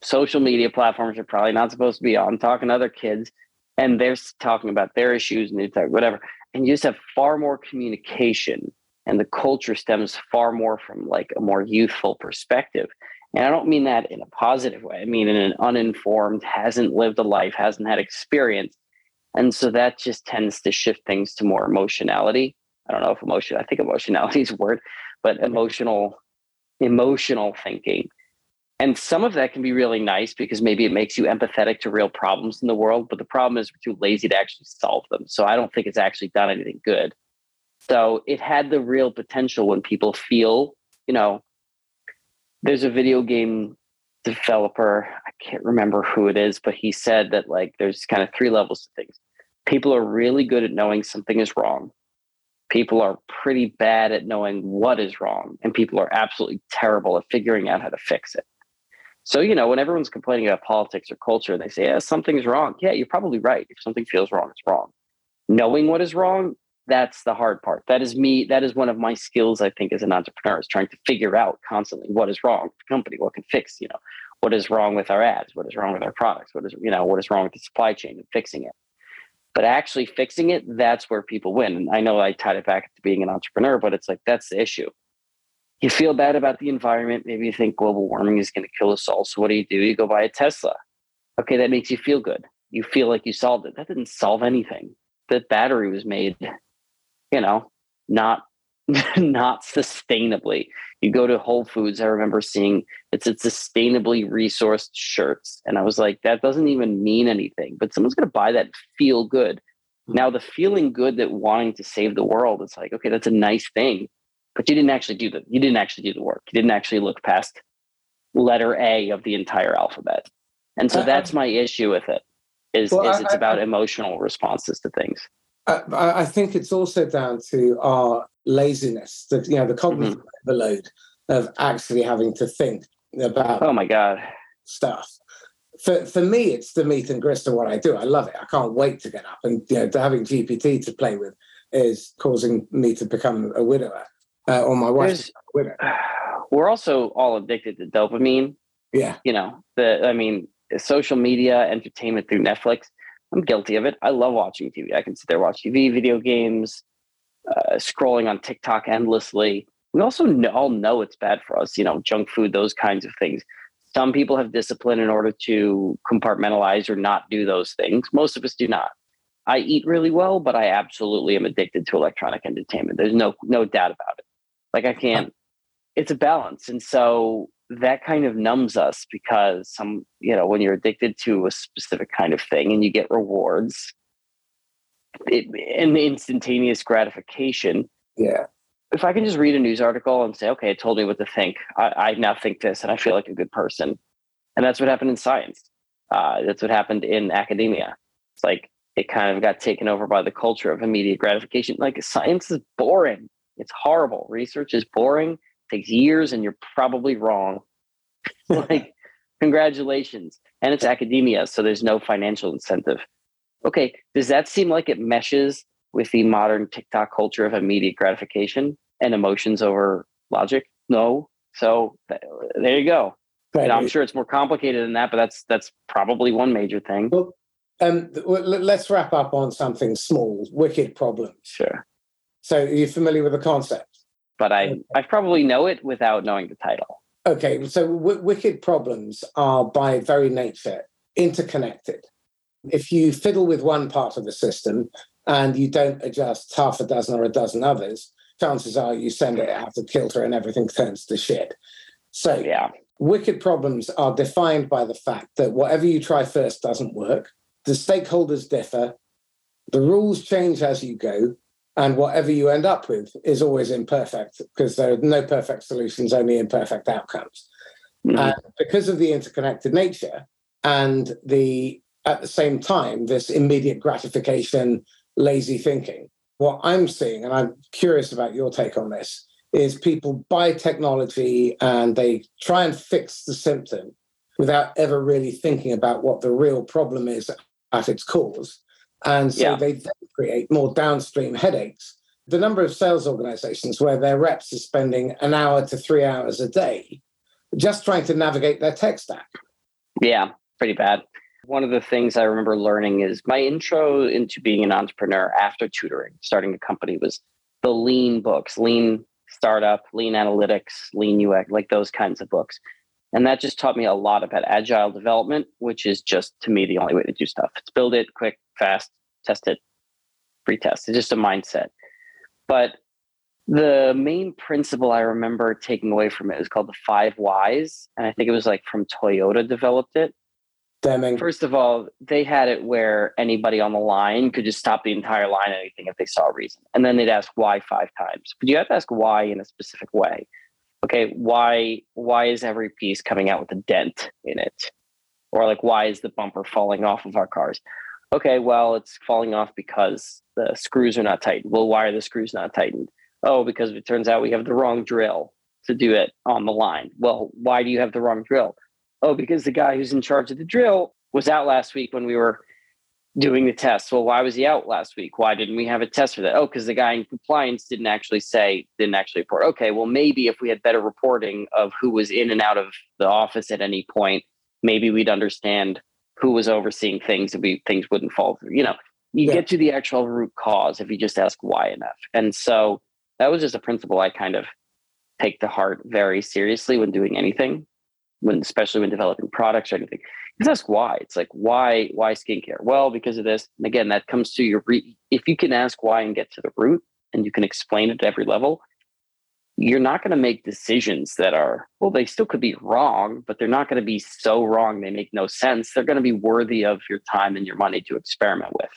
Speaker 2: social media platforms you're probably not supposed to be on, talking to other kids, and they're talking about their issues and talk, whatever. And you just have far more communication, and the culture stems far more from like a more youthful perspective. And I don't mean that in a positive way. I mean in an uninformed, hasn't lived a life, hasn't had experience. And so that just tends to shift things to more emotionality. I don't know if emotion, I think emotionality is a word, but emotional, emotional thinking and some of that can be really nice because maybe it makes you empathetic to real problems in the world. But the problem is we're too lazy to actually solve them. So I don't think it's actually done anything good. So it had the real potential when people feel, you know, there's a video game developer, I can't remember who it is, but he said that like there's kind of three levels to things. People are really good at knowing something is wrong. People are pretty bad at knowing what is wrong, and people are absolutely terrible at figuring out how to fix it. So, you know, when everyone's complaining about politics or culture, they say, yeah, something's wrong. Yeah, you're probably right. If something feels wrong, it's wrong. Knowing what is wrong, that's the hard part. That is me. That is one of my skills, I think, as an entrepreneur, is trying to figure out constantly what is wrong with the company, what can fix, you know, what is wrong with our ads, what is wrong with our products, what is, you know, what is wrong with the supply chain and fixing it. But actually fixing it, that's where people win. And I know I tied it back to being an entrepreneur, but it's like that's the issue you feel bad about the environment. Maybe you think global warming is going to kill us all. So what do you do? You go buy a Tesla. Okay, that makes you feel good. You feel like you solved it. That didn't solve anything. That battery was made, you know, not not sustainably. You go to Whole Foods. I remember seeing it's a sustainably resourced shirts, and I was like, that doesn't even mean anything. But someone's going to buy that, feel good. Mm-hmm. Now, the feeling good that wanting to save the world, it's like, okay, that's a nice thing, but you didn't actually do the you didn't actually do the work. You didn't actually look past letter A of the entire alphabet. And so that's my issue with it. Is, well, is it's I, about I, emotional responses to things.
Speaker 1: I, I, think it's also down to our laziness, the you know the cognitive mm-hmm. overload of actually having to think about.
Speaker 2: Oh my god,
Speaker 1: stuff. For for me, it's the meat and grist of what I do. I love it. I can't wait to get up and you know having GPT to play with is causing me to become a widower uh, or my wife.
Speaker 2: We're also all addicted to dopamine.
Speaker 1: Yeah,
Speaker 2: you know the. I mean, social media, entertainment through Netflix. I'm guilty of it. I love watching TV. I can sit there watch TV, video games, uh, scrolling on TikTok endlessly. We also know, all know it's bad for us. You know, junk food, those kinds of things. Some people have discipline in order to compartmentalize or not do those things. Most of us do not. I eat really well, but I absolutely am addicted to electronic entertainment. There's no no doubt about it. Like I can't. It's a balance, and so that kind of numbs us because some you know when you're addicted to a specific kind of thing and you get rewards it, and the instantaneous gratification.
Speaker 1: Yeah.
Speaker 2: If i can just read a news article and say okay it told me what to think. I, I now think this and i feel like a good person. And that's what happened in science. Uh, that's what happened in academia. It's like it kind of got taken over by the culture of immediate gratification. Like science is boring it's horrible research is boring takes years and you're probably wrong. like, congratulations. And it's academia, so there's no financial incentive. Okay, does that seem like it meshes with the modern TikTok culture of immediate gratification and emotions over logic? No. So th- there you go. Right. I'm sure it's more complicated than that, but that's that's probably one major thing.
Speaker 1: Well, um, let's wrap up on something small. Wicked problems.
Speaker 2: Sure.
Speaker 1: So, are you familiar with the concept?
Speaker 2: but I okay. I probably know it without knowing the title.
Speaker 1: Okay, so w- wicked problems are by very nature interconnected. If you fiddle with one part of the system and you don't adjust half a dozen or a dozen others, chances are you send it out of kilter and everything turns to shit. So
Speaker 2: yeah,
Speaker 1: wicked problems are defined by the fact that whatever you try first doesn't work. The stakeholders differ. The rules change as you go and whatever you end up with is always imperfect because there are no perfect solutions, only imperfect outcomes. Mm-hmm. And because of the interconnected nature and the at the same time this immediate gratification, lazy thinking, what I'm seeing, and I'm curious about your take on this, is people buy technology and they try and fix the symptom without ever really thinking about what the real problem is at its cause and so yeah. they then create more downstream headaches. The number of sales organizations where their reps are spending an hour to three hours a day just trying to navigate their tech stack.
Speaker 2: Yeah, pretty bad. One of the things I remember learning is my intro into being an entrepreneur after tutoring, starting a company was the lean books, lean startup, lean analytics, lean UX, like those kinds of books. And that just taught me a lot about agile development, which is just to me the only way to do stuff. It's build it quick, fast, test it, retest. It's just a mindset. But the main principle I remember taking away from it is called the five whys. And I think it was like from Toyota developed it.
Speaker 1: Deming.
Speaker 2: First of all, they had it where anybody on the line could just stop the entire line anything if they saw a reason. And then they'd ask why five times. But you have to ask why in a specific way. Okay, why why is every piece coming out with a dent in it? Or like why is the bumper falling off of our cars? okay, well, it's falling off because the screws are not tightened. Well, why are the screws not tightened? Oh, because it turns out we have the wrong drill to do it on the line. Well, why do you have the wrong drill? Oh, because the guy who's in charge of the drill was out last week when we were doing the test. Well, why was he out last week? Why didn't we have a test for that? Oh, because the guy in compliance didn't actually say, didn't actually report. Okay, well, maybe if we had better reporting of who was in and out of the office at any point, maybe we'd understand who was overseeing things and we things wouldn't fall through. You know, you yeah. get to the actual root cause if you just ask why enough. And so that was just a principle I kind of take to heart very seriously when doing anything, when especially when developing products or anything. Just ask why. It's like why why skincare? Well, because of this. And again, that comes to your re- if you can ask why and get to the root and you can explain it at every level, you're not going to make decisions that are well they still could be wrong but they're not going to be so wrong they make no sense they're going to be worthy of your time and your money to experiment with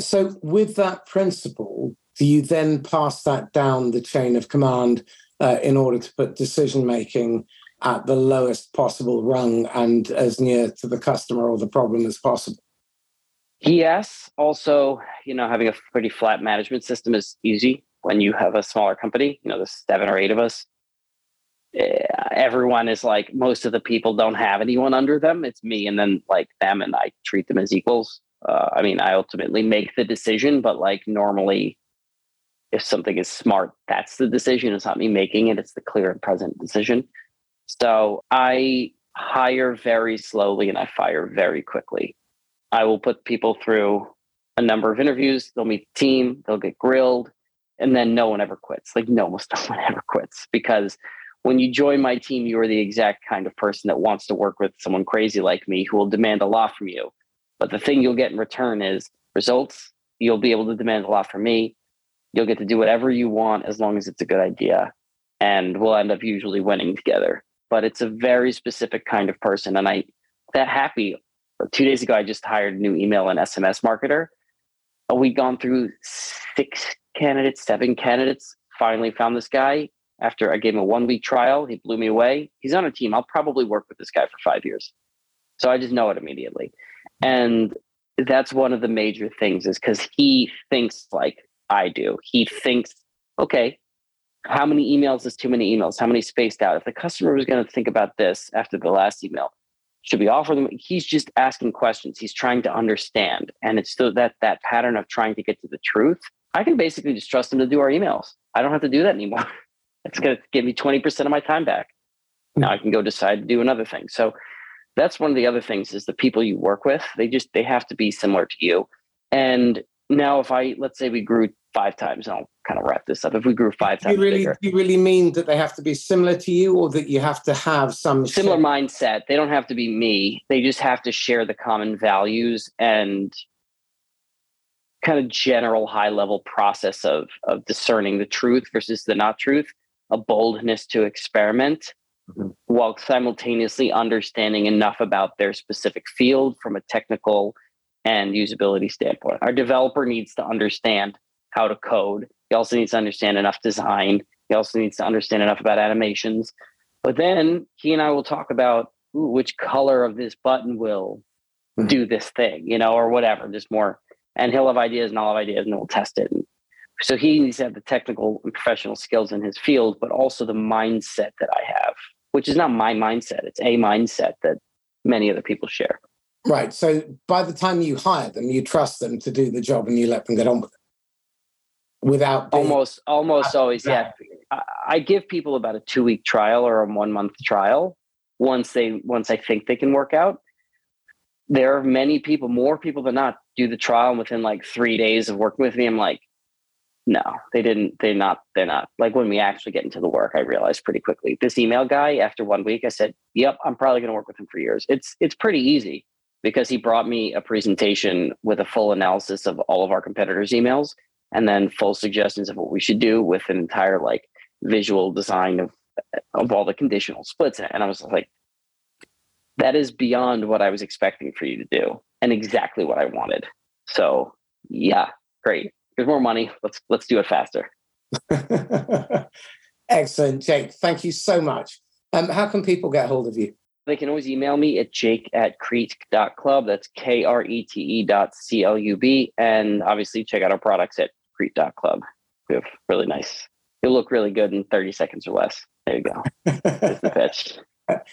Speaker 1: So, with that principle, do you then pass that down the chain of command uh, in order to put decision making at the lowest possible rung and as near to the customer or the problem as possible?
Speaker 2: Yes. Also, you know, having a pretty flat management system is easy when you have a smaller company. You know, there's seven or eight of us. Eh, everyone is like most of the people don't have anyone under them. It's me and then like them, and I treat them as equals. Uh, I mean, I ultimately make the decision, but like normally, if something is smart, that's the decision. It's not me making it; it's the clear and present decision. So I hire very slowly and I fire very quickly. I will put people through a number of interviews. They'll meet the team, they'll get grilled, and then no one ever quits. Like no, almost no one ever quits because when you join my team, you are the exact kind of person that wants to work with someone crazy like me who will demand a lot from you. But the thing you'll get in return is results. You'll be able to demand a lot from me. You'll get to do whatever you want as long as it's a good idea. And we'll end up usually winning together. But it's a very specific kind of person. And I that happy two days ago, I just hired a new email and SMS marketer. Uh, we'd gone through six candidates, seven candidates. Finally, found this guy after I gave him a one week trial. He blew me away. He's on a team. I'll probably work with this guy for five years. So I just know it immediately. And that's one of the major things is because he thinks like I do. He thinks, okay, how many emails is too many emails? How many spaced out? If the customer was going to think about this after the last email, should we offer them? He's just asking questions. He's trying to understand. And it's still that that pattern of trying to get to the truth i can basically just trust him to do our emails. I don't have to do that anymore. It's going to give me 20% of my time back. Now i can go decide to do another thing. So that's one of the other things is the people you work with. They just they have to be similar to you. And now if i let's say we grew five times. I'll kind of wrap this up. If we grew five times,
Speaker 1: you really,
Speaker 2: bigger,
Speaker 1: you really mean that they have to be similar to you, or that you have to have some
Speaker 2: similar share? mindset? They don't have to be me. They just have to share the common values and kind of general high level process of of discerning the truth versus the not truth, a boldness to experiment. Mm-hmm. While simultaneously understanding enough about their specific field from a technical and usability standpoint. Our developer needs to understand how to code. He also needs to understand enough design. He also needs to understand enough about animations. But then he and I will talk about ooh, which color of this button will mm-hmm. do this thing, you know, or whatever, just more. And he'll have ideas and I'll have ideas and we'll test it. And so he needs to have the technical and professional skills in his field, but also the mindset that I have, which is not my mindset. It's a mindset that many other people share.
Speaker 1: Right. So by the time you hire them, you trust them to do the job and you let them get on with it? Without
Speaker 2: almost almost always yeah. I, give people about a two week trial or a one month trial once they once i think they can work out. There are many people more people than not do the trial and within like three days of working with me i'm like no they didn't they're not they're not. Like when we actually get into the work i realized pretty quickly. This email guy after one week i said yep i'm probably going to work with him for years. It's it's pretty easy because he brought me a presentation with a full analysis of all of our competitors emails and then full suggestions of what we should do with an entire like visual design of of all the conditional splits and i was like that is beyond what i was expecting for you to do and exactly what i wanted. So yeah great. There's more money. Let's let's do it faster.
Speaker 1: Excellent jake. Thank you so much. Um, how can people get hold of you
Speaker 2: they can always email me at jake at krete.club. That's K R E T E dot C L U B. And obviously check out our products at Club. We have really nice. You'll look really good in 30 seconds or less. There you go. That's the pitch.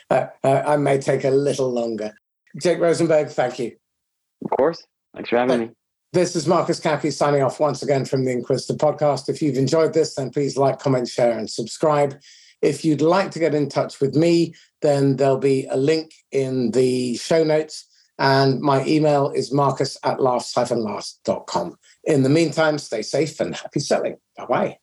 Speaker 1: Uh, uh, I may take a little longer. Jake Rosenberg, thank you.
Speaker 2: Of course. Thanks for having me.
Speaker 1: This is Marcus Cauchi signing off once again from the Inquisitor podcast. If you've enjoyed this, then please like, comment, share, and subscribe. If you'd like to get in touch with me, then there'll be a link in the show notes. And my email is marcus at laughs-last.com. In the meantime, stay safe and happy selling. Bye bye.